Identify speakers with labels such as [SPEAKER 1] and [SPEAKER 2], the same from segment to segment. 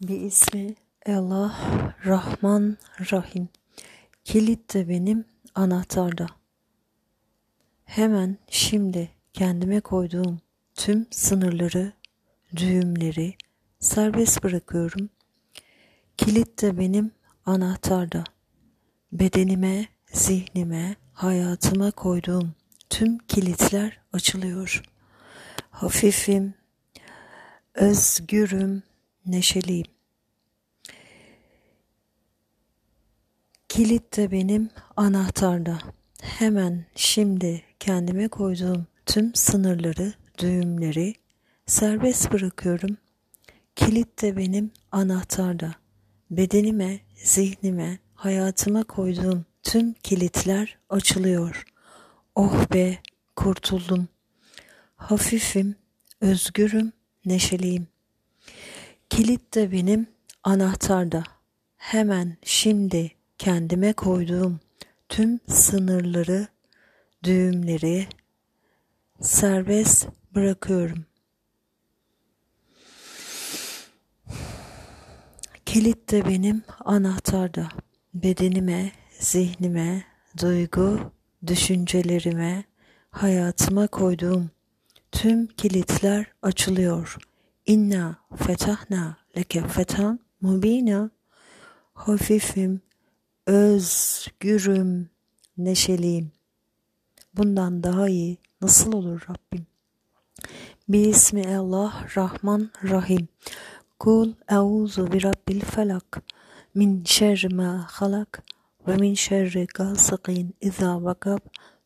[SPEAKER 1] Bir ismi Allah Rahman Rahim. Kilit de benim anahtarda. Hemen şimdi kendime koyduğum tüm sınırları, düğümleri serbest bırakıyorum. Kilit de benim anahtarda. Bedenime, zihnime, hayatıma koyduğum tüm kilitler açılıyor. Hafifim, özgürüm, neşeliyim. Kilit de benim anahtarda. Hemen şimdi kendime koyduğum tüm sınırları, düğümleri serbest bırakıyorum. Kilit de benim anahtarda. Bedenime, zihnime, hayatıma koyduğum tüm kilitler açılıyor. Oh be, kurtuldum. Hafifim, özgürüm, neşeliyim. Kilit de benim anahtarda. Hemen şimdi kendime koyduğum tüm sınırları, düğümleri serbest bırakıyorum. Kilit de benim anahtarda. Bedenime, zihnime, duygu, düşüncelerime, hayatıma koyduğum tüm kilitler açılıyor. İnna fetahna leke fethan mubina. Hafifim, özgürüm, neşeliyim. Bundan daha iyi nasıl olur Rabbim? Bismi Allah Rahman Rahim. Kul euzu bi rabbil felak min şerri ma halak ve min şerri gasikin iza vakab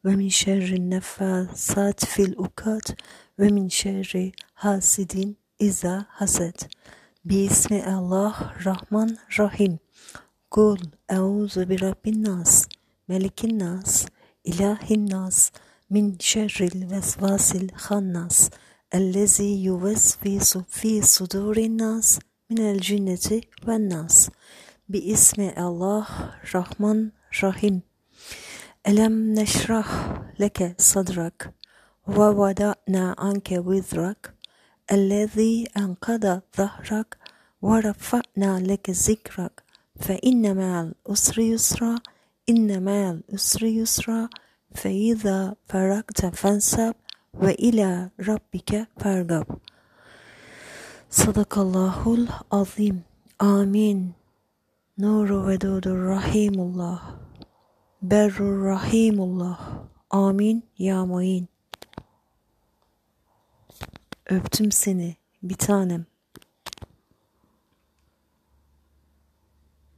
[SPEAKER 1] ve min şerri nefasat fil ukat ve min şerri hasidin iza haset. Bismi Allah Rahman Rahim. Kul euzu bi rabbin nas, melikin nas, ilahin nas, min şerril vesvasil hannas, ellezi yuvesvisu fi sudurin nas, minel cinneti ve nas. Bi ismi Allah Rahman Rahim. Elem neşrah leke sadrak الذي أنقذ ظهرك ورفعنا لك ذكرك. فإن مع الأسر يسرا إن مع الأسر يسرا فإذا فرقت فانسب وإلى ربك فارغب. صدق الله العظيم. آمين. نور ودود الرحيم الله. بر الرحيم الله. آمين. يا معين. Öptüm seni bir tanem.